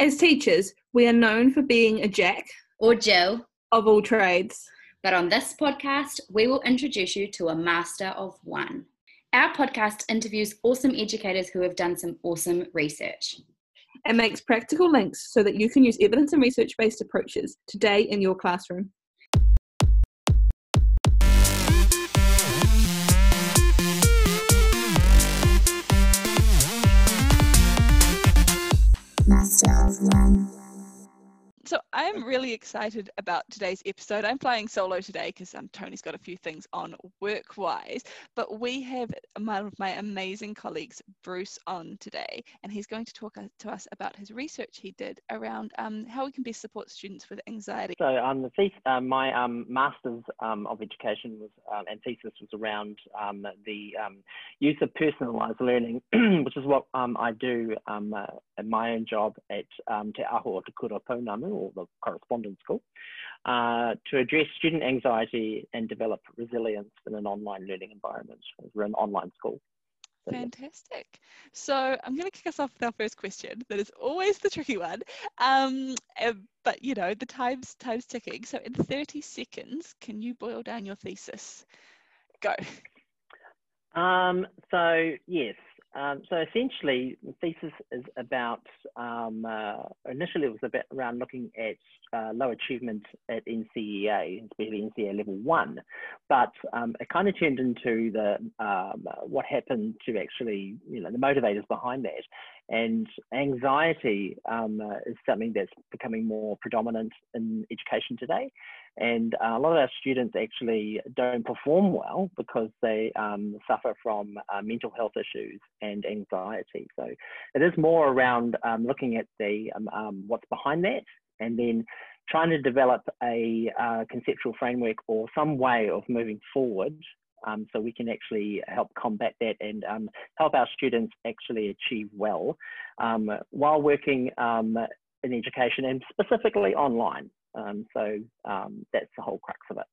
As teachers, we are known for being a Jack or Jill of all trades. But on this podcast, we will introduce you to a master of one. Our podcast interviews awesome educators who have done some awesome research. and makes practical links so that you can use evidence and research based approaches today in your classroom. So I'm really excited about today's episode. I'm flying solo today because um, Tony's got a few things on work-wise, but we have one of my amazing colleagues, Bruce, on today, and he's going to talk to us about his research he did around um, how we can best support students with anxiety. So um, the thesis, uh, my um, master's um, of education was um, and thesis was around um, the um, use of personalised learning, which is what um, I do um, uh, in my own job at um, Te Aho Te Kura Pounamu, or the correspondence school, uh, to address student anxiety and develop resilience in an online learning environment. We're an online school. Fantastic. So I'm going to kick us off with our first question. That is always the tricky one. Um, uh, but you know, the time's time's ticking. So in 30 seconds, can you boil down your thesis? Go. Um, so yes, um, so essentially the thesis is about, um, uh, initially it was about around looking at uh, low achievement at NCEA, especially NCEA level one, but um, it kind of turned into the um, what happened to actually, you know, the motivators behind that. And anxiety uh, is something that's becoming more predominant in education today. And uh, a lot of our students actually don't perform well because they um, suffer from uh, mental health issues and anxiety. So it is more around um, looking at the um, um, what's behind that, and then trying to develop a uh, conceptual framework or some way of moving forward. Um, so we can actually help combat that and um, help our students actually achieve well while working in education and specifically online. Um, so um, that's the whole crux of it.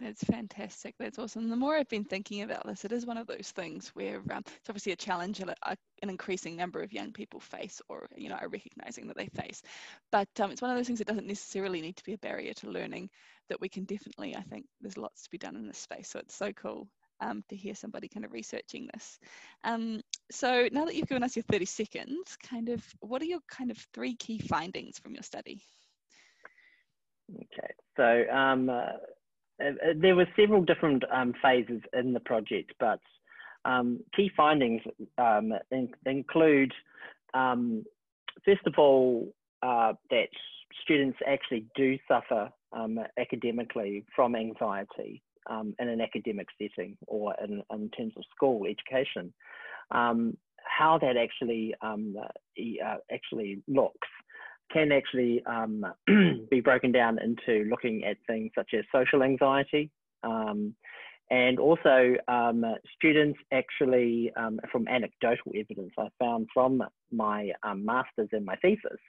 That's fantastic. That's awesome. The more I've been thinking about this, it is one of those things where um, it's obviously a challenge that an increasing number of young people face, or you know, are recognizing that they face. But um, it's one of those things that doesn't necessarily need to be a barrier to learning. That we can definitely, I think, there's lots to be done in this space. So it's so cool um, to hear somebody kind of researching this. Um, so now that you've given us your 30 seconds, kind of, what are your kind of three key findings from your study? Okay, so um, uh, uh, there were several different um, phases in the project, but um, key findings um, in, include, um, first of all, uh, that students actually do suffer um, academically from anxiety in an academic setting or in, in terms of school education. how that actually uh, actually looks can actually um, be broken down into looking at things such as social anxiety. Um, and also, um, students actually, um, from anecdotal evidence I found from my um, master's and my thesis,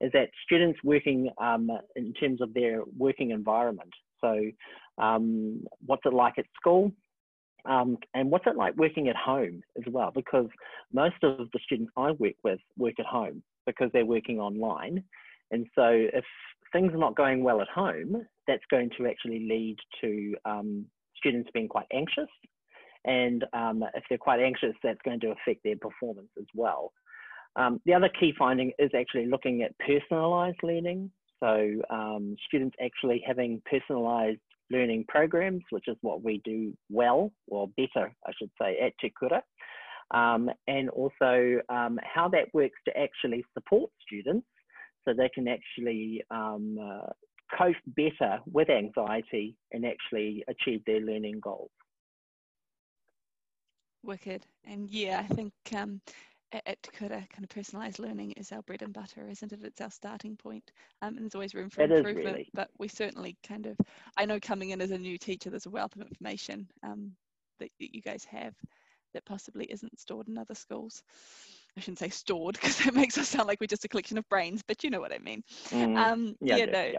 is that students working um, in terms of their working environment. So, what's it like at school? Um, and what's it like working at home as well? Because most of the students I work with work at home because they're working online. And so if things are not going well at home, that's going to actually lead to um, students being quite anxious. And um, if they're quite anxious, that's going to affect their performance as well. Um, the other key finding is actually looking at personalised learning. So um, students actually having personalised learning programs, which is what we do well, or better, I should say, at Te Kura um, and also um, how that works to actually support students so they can actually um, uh, cope better with anxiety and actually achieve their learning goals. Wicked. And yeah, I think um, at, at Te kind of personalised learning is our bread and butter, isn't it? It's our starting point. Um, and there's always room for it improvement. Really. But we certainly kind of, I know coming in as a new teacher, there's a wealth of information um, that, that you guys have that possibly isn't stored in other schools. I shouldn't say stored because that makes us sound like we're just a collection of brains, but you know what I mean. Mm, um, yeah, yeah, no, yeah.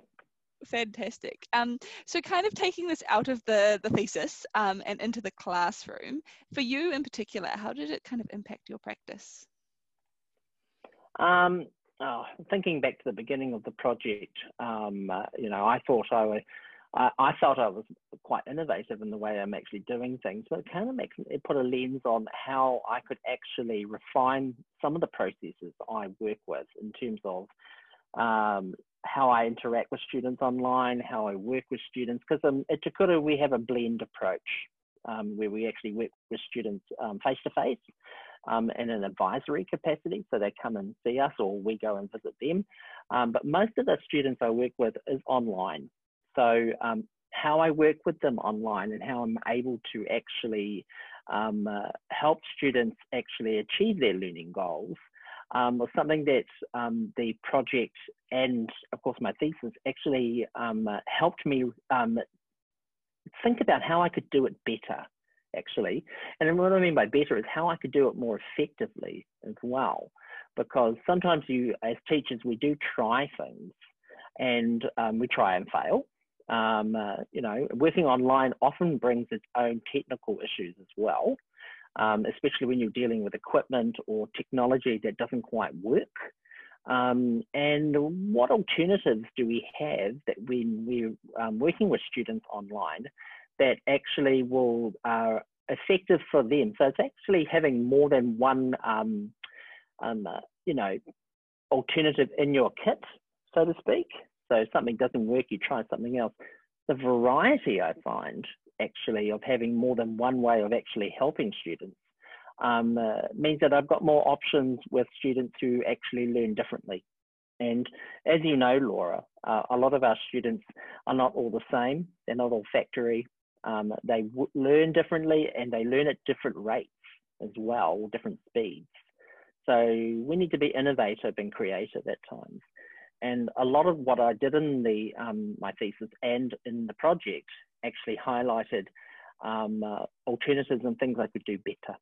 fantastic. Um, so kind of taking this out of the, the thesis um, and into the classroom, for you in particular, how did it kind of impact your practice? Um, oh, thinking back to the beginning of the project, um, uh, you know, I thought I would, I, I felt I was quite innovative in the way I'm actually doing things, but it kind of makes it put a lens on how I could actually refine some of the processes I work with in terms of um, how I interact with students online, how I work with students. Because at Te Kura, we have a blend approach um, where we actually work with students face to face in an advisory capacity. So they come and see us or we go and visit them. Um, but most of the students I work with is online. So um, how I work with them online and how I'm able to actually um, uh, help students actually achieve their learning goals um, was something that um, the project and, of course, my thesis actually um, uh, helped me um, think about how I could do it better, actually. And what I mean by better is how I could do it more effectively as well. Because sometimes you, as teachers, we do try things and um, we try and fail. Um, uh, you know, working online often brings its own technical issues as well um, especially when you're dealing with equipment or technology that doesn't quite work. Um, and what alternatives do we have that when we're um, working with students online that actually will are effective for them? So it's actually having more than one, um, um, uh, you know, alternative in your kit, so to speak. So if something doesn't work, you try something else. The variety I find actually of having more than one way of actually helping students um, uh, means that I've got more options with students who actually learn differently. And as you know, Laura, uh, a lot of our students are not all the same. They're not all factory. Um, they learn differently and they learn at different rates as well, different speeds. So we need to be innovative and creative at times. And a lot of what I did in the um, my thesis and in the project actually highlighted um, uh, alternatives and things I could do better.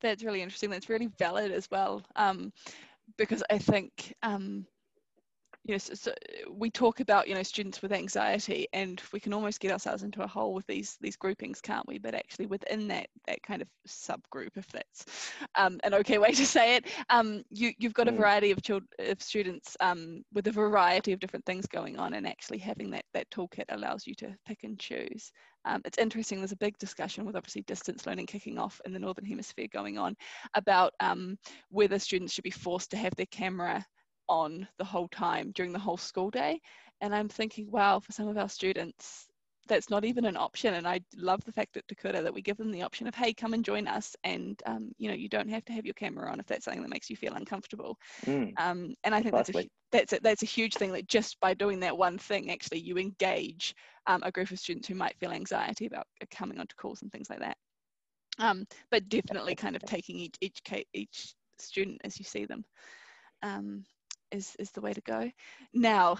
That's really interesting. That's really valid as well, um, because I think um, you know, so, so, we talk about you know students with anxiety, and we can almost get ourselves into a hole with these these groupings, can't we? But actually, within that that kind of subgroup, if that's um, an okay way to say it, um, you you've got a mm. variety of children of students um, with a variety of different things going on, and actually having that that toolkit allows you to pick and choose. Um, it's interesting. There's a big discussion with obviously distance learning kicking off in the northern hemisphere going on about um, whether students should be forced to have their camera on the whole time during the whole school day. And I'm thinking, wow, for some of our students, that's not even an option. And I love the fact at Te Kura that we give them the option of, hey, come and join us. And, um, you know, you don't have to have your camera on if that's something that makes you feel uncomfortable. Mm. Um, and I think that's a, that's, a, that's a huge thing that just by doing that one thing, actually, you engage um, a group of students who might feel anxiety about coming onto calls and things like that. Um, but definitely kind of taking each, each, each student as you see them. Is, is the way to go. Now,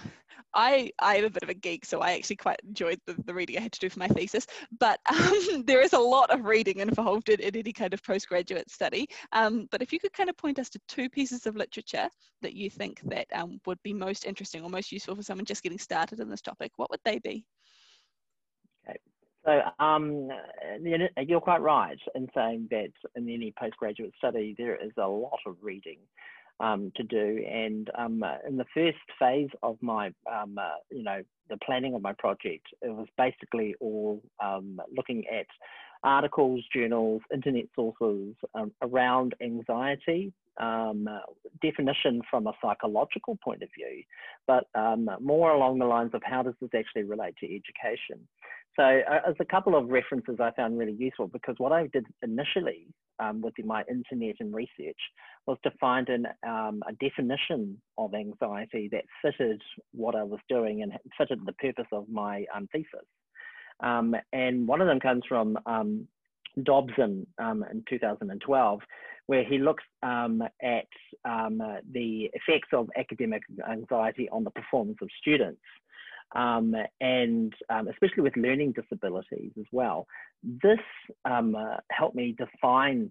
I I am a bit of a geek, so I actually quite enjoyed the, the reading I had to do for my thesis. But um, there is a lot of reading involved in, in any kind of postgraduate study. Um, but if you could kind of point us to two pieces of literature that you think that um, would be most interesting or most useful for someone just getting started in this topic, what would they be? Okay. So um, you're quite right in saying that in any postgraduate study there is a lot of reading um, to do. And um, uh, in the first phase of my, um, uh, you know, the planning of my project, it was basically all um, looking at articles, journals, internet sources um, around anxiety, um, definition from a psychological point of view, but more along the lines of how does this actually relate to education. So uh, as a couple of references I found really useful because what I did initially um, with my internet and research was to find an, um, a definition of anxiety that fitted what I was doing and fitted the purpose of my um, thesis. Um, and one of them comes from um, Dobson um, in 2012, where he looks um, at uh, the effects of academic anxiety on the performance of students. Um, and um, especially with learning disabilities as well. This um, uh, helped me define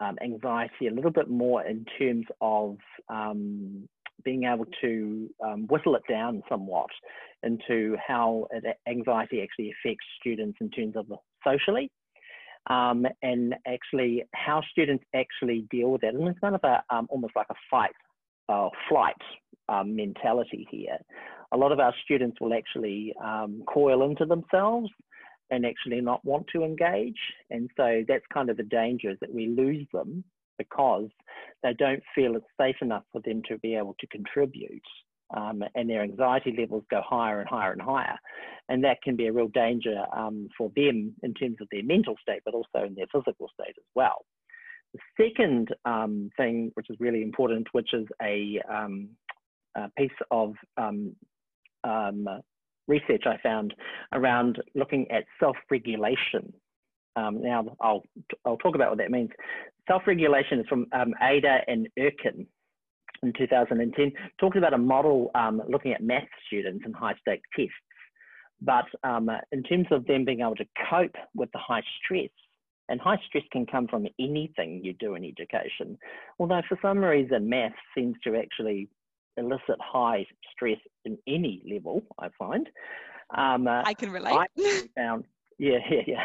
um, anxiety a little bit more in terms of um, being able to um, whittle it down somewhat into how it, anxiety actually affects students in terms of socially. and actually how students actually deal with it. And it's kind of a, almost like a fight uh, flight um, mentality here. A lot of our students will actually um, coil into themselves and actually not want to engage. And so that's kind of the danger is that we lose them because they don't feel it's safe enough for them to be able to contribute. Um, and their anxiety levels go higher and higher and higher. And that can be a real danger um, for them in terms of their mental state, but also in their physical state as well. The second um, thing, which is really important, which is a, um, a piece of um, um, research I found around looking at self-regulation. Um, now, I'll, I'll talk about what that means. Self-regulation is from um, Ada and Erkin in 2010, talking about a model um, looking at math students and high-stake tests. But um, in terms of them being able to cope with the high stress, and high stress can come from anything you do in education, although for some reason math seems to actually elicit high stress in any level, I find. Um, uh, I can relate. I found, yeah, yeah, yeah.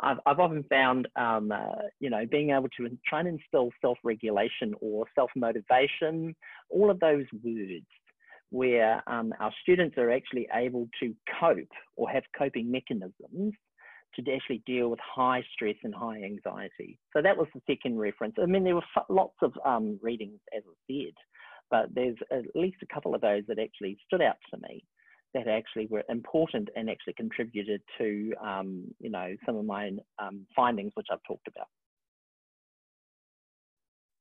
I've, I've often found, um, uh, you know, being able to try and instill self-regulation or self-motivation, all of those words where um, our students are actually able to cope or have coping mechanisms to actually deal with high stress and high anxiety. So that was the second reference. I mean, there were lots of um, readings, as I said, but there's at least a couple of those that actually stood out to me that actually were important and actually contributed to, um, you know, some of my um, findings, which I've talked about.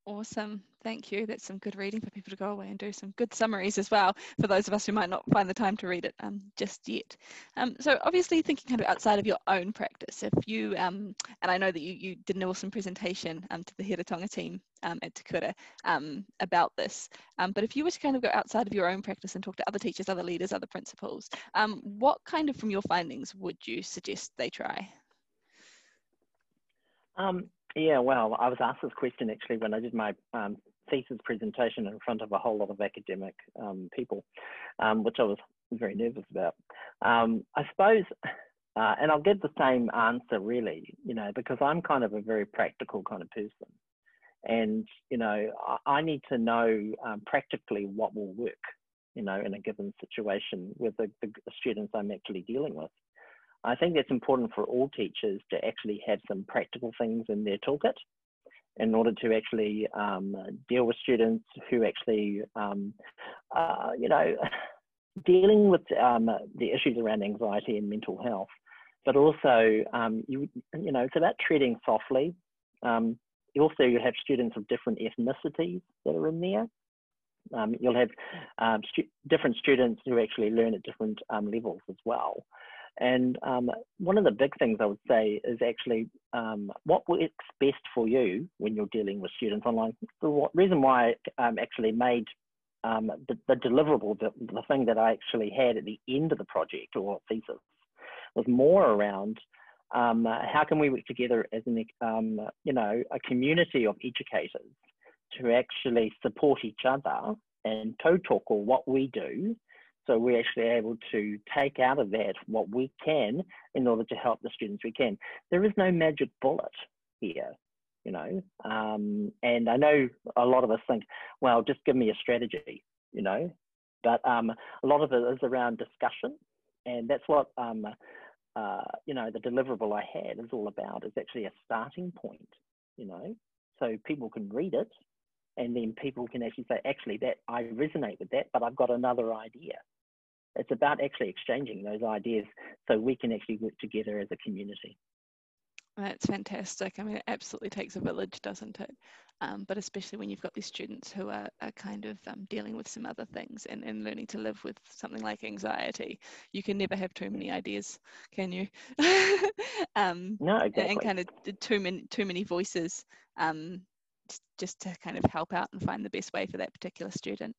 Awesome. Thank you. That's some good reading for people to go away and do some good summaries as well for those of us who might not find the time to read it um, just yet. Um, so obviously thinking kind of outside of your own practice, if you, um, and I know that you, you did an awesome presentation um, to the Heretaunga team um, at Te Kura um, about this, but if you were to kind of go outside of your own practice and talk to other teachers, other leaders, other principals, what kind of from your findings would you suggest they try? Um, yeah, well, I was asked this question actually when I did my um, thesis presentation in front of a whole lot of academic um, people, um, which I was very nervous about. Um, I suppose, uh, and I'll get the same answer really, you know, because I'm kind of a very practical kind of person. And, you know, I, I need to know um, practically what will work, you know, in a given situation with the, the students I'm actually dealing with. I think it's important for all teachers to actually have some practical things in their toolkit in order to actually um, deal with students who actually, um, uh, you know, dealing with um, the issues around anxiety and mental health, but also, um, you, you know, it's about treading softly. Um, also, you have students of different ethnicities that are in there. Um, you'll have stu different students who actually learn at different levels as well. And um, one of the big things I would say is actually um, what works best for you when you're dealing with students online. The reason why I um, actually made um, the, the, deliverable, the, the thing that I actually had at the end of the project or thesis, was more around um, how can we work together as an, um, you know, a community of educators to actually support each other and co-talk or what we do so we're actually able to take out of that what we can in order to help the students we can. There is no magic bullet here, you know. Um, and I know a lot of us think, well, just give me a strategy, you know. But um, a lot of it is around discussion, and that's what um, uh, you know the deliverable I had is all about. Is actually a starting point, you know, so people can read it and then people can actually say, actually, that I resonate with that, but I've got another idea. It's about actually exchanging those ideas so we can actually work together as a community. That's fantastic. I mean, it absolutely takes a village, doesn't it? Um, but especially when you've got these students who are, are kind of um, dealing with some other things and, and learning to live with something like anxiety, you can never have too many ideas, can you? um, no, exactly. And kind of too many too many voices um, just to kind of help out and find the best way for that particular student.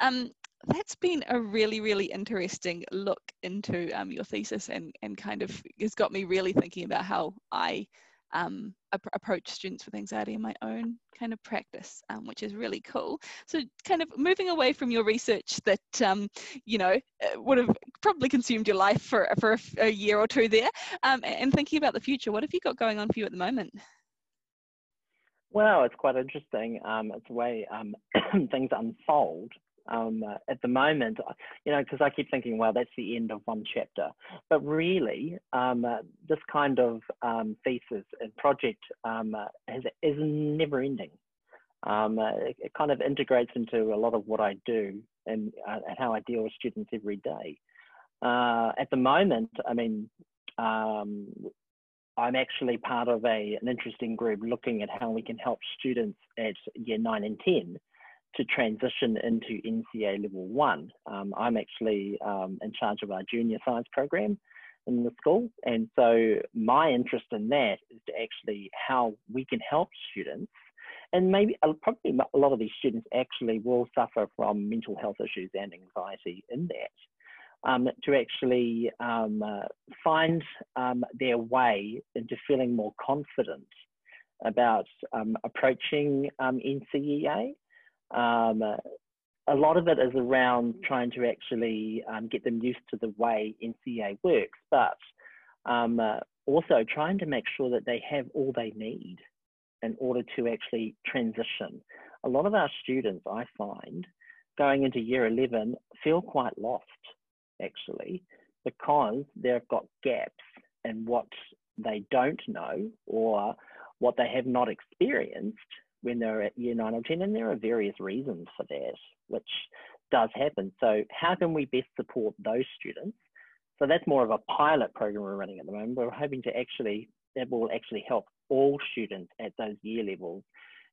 Um, that's been a really, really interesting look into um, your thesis and, and kind of has got me really thinking about how I um, ap- approach students with anxiety in my own kind of practice, um, which is really cool. So, kind of moving away from your research that um, you know uh, would have probably consumed your life for for a, a year or two there, um, and thinking about the future, what have you got going on for you at the moment? Well, it's quite interesting. Um, it's the way um, things unfold. Um, uh, at the moment, uh, you know, because I keep thinking, well, that's the end of one chapter. But really, um, uh, this kind of um, thesis and project um, uh, is never ending. Um, uh, it, it, kind of integrates into a lot of what I do and, uh, and how I deal with students every day. at the moment, I mean, um, I'm actually part of a, an interesting group looking at how we can help students at year nine and 10 to transition into NCEA level one. Um, I'm actually um, in charge of our junior science program in the school. And so my interest in that is to actually how we can help students. And maybe uh, probably a lot of these students actually will suffer from mental health issues and anxiety in that um, to actually um, uh, find um, their way into feeling more confident about um, approaching um, NCEA. Um, a lot of it is around trying to actually get them used to the way NCEA works, but uh, also trying to make sure that they have all they need in order to actually transition. A lot of our students, I find, going into year 11 feel quite lost actually, because they've got gaps in what they don't know or what they have not experienced when they're at year nine or 10. And there are various reasons for that, which does happen. So, how can we best support those students? So, that's more of a pilot program we're running at the moment. We're hoping to actually, that will actually help all students at those year levels.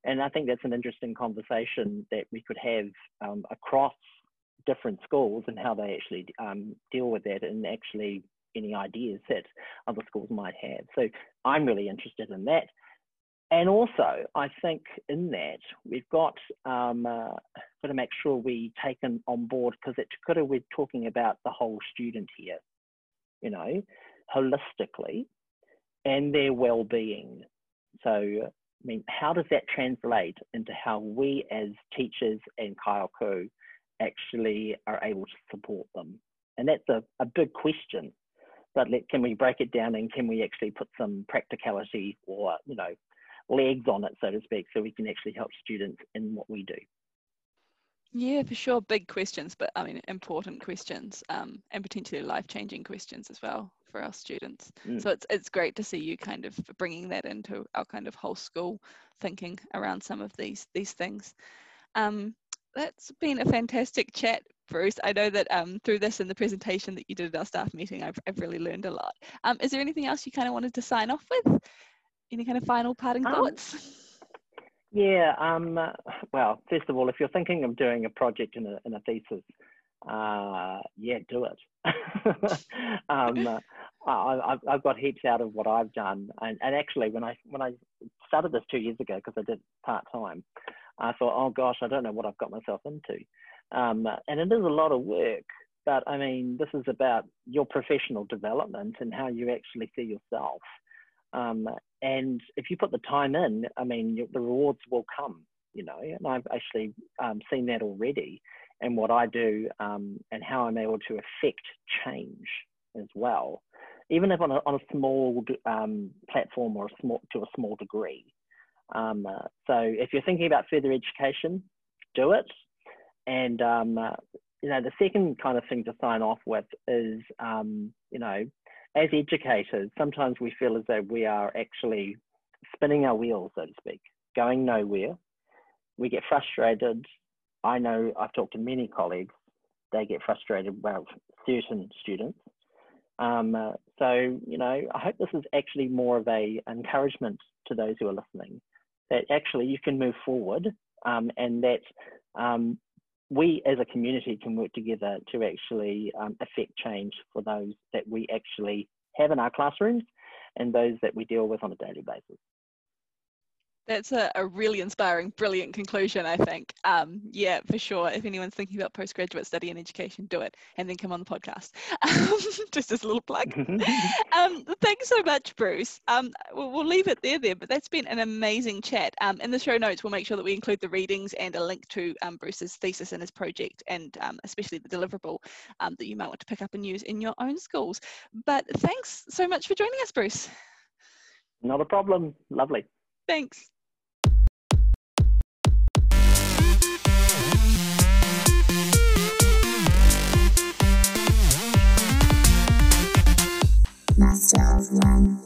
And I think that's an interesting conversation that we could have um, across different schools and how they actually um, deal with that and actually any ideas that other schools might have. So I'm really interested in that. And also, I think in that we've got um, uh, got to make sure we take them on board because at Te Kura we're talking about the whole student here, you know, holistically, and their well-being. So, I mean, how does that translate into how we as teachers and kaiako actually are able to support them? And that's a, a big question. But let, can we break it down and can we actually put some practicality or, you know, legs on it, so to speak, so we can actually help students in what we do? Yeah, for sure. Big questions, but I mean, important questions um, and potentially life changing questions as well for our students. Mm. So it's, it's great to see you kind of bringing that into our kind of whole school thinking around some of these, these things. Um, that's been a fantastic chat, Bruce. I know that um, through this and the presentation that you did at our staff meeting, I've, I've really learned a lot. Um, is there anything else you kind of wanted to sign off with? Any kind of final parting um, thoughts? Yeah, um, well, first of all, if you're thinking of doing a project in a, in a thesis, uh, yeah, do it. um, I, have got heaps out of what I've done, and, and actually, when I when I started this two years ago, because I did part time, I thought, oh gosh, I don't know what I've got myself into. Um, and it is a lot of work, but I mean, this is about your professional development and how you actually see yourself. Um, and if you put the time in, I mean, the rewards will come, you know, and I've actually um, seen that already and what I do um, and how I'm able to affect change as well, even if on a, on a small um, platform or a small, to a small degree. Um, uh, so if you're thinking about further education, do it. And um, uh, you know, the second kind of thing to sign off with is, um, you know, as educators, sometimes we feel as though we are actually spinning our wheels, so to speak, going nowhere. We get frustrated. I know I've talked to many colleagues, they get frustrated about certain students. Um, uh, so, you know, I hope this is actually more of a encouragement to those who are listening that actually you can move forward um, and that um, we as a community can work together to actually um, affect change for those that we actually have in our classrooms and those that we deal with on a daily basis that's a, a, really inspiring, brilliant conclusion, I think. Um, yeah, for sure. If anyone's thinking about postgraduate study in education, do it and then come on the podcast. Um, just as a little plug. um, thanks so much, Bruce. Um, we'll, we'll, leave it there, there, but that's been an amazing chat. Um, in the show notes, we'll make sure that we include the readings and a link to um, Bruce's thesis and his project, and especially the deliverable that you might want to pick up and use in your own schools. But thanks so much for joining us, Bruce. Not a problem. Lovely. Thanks. Master of One.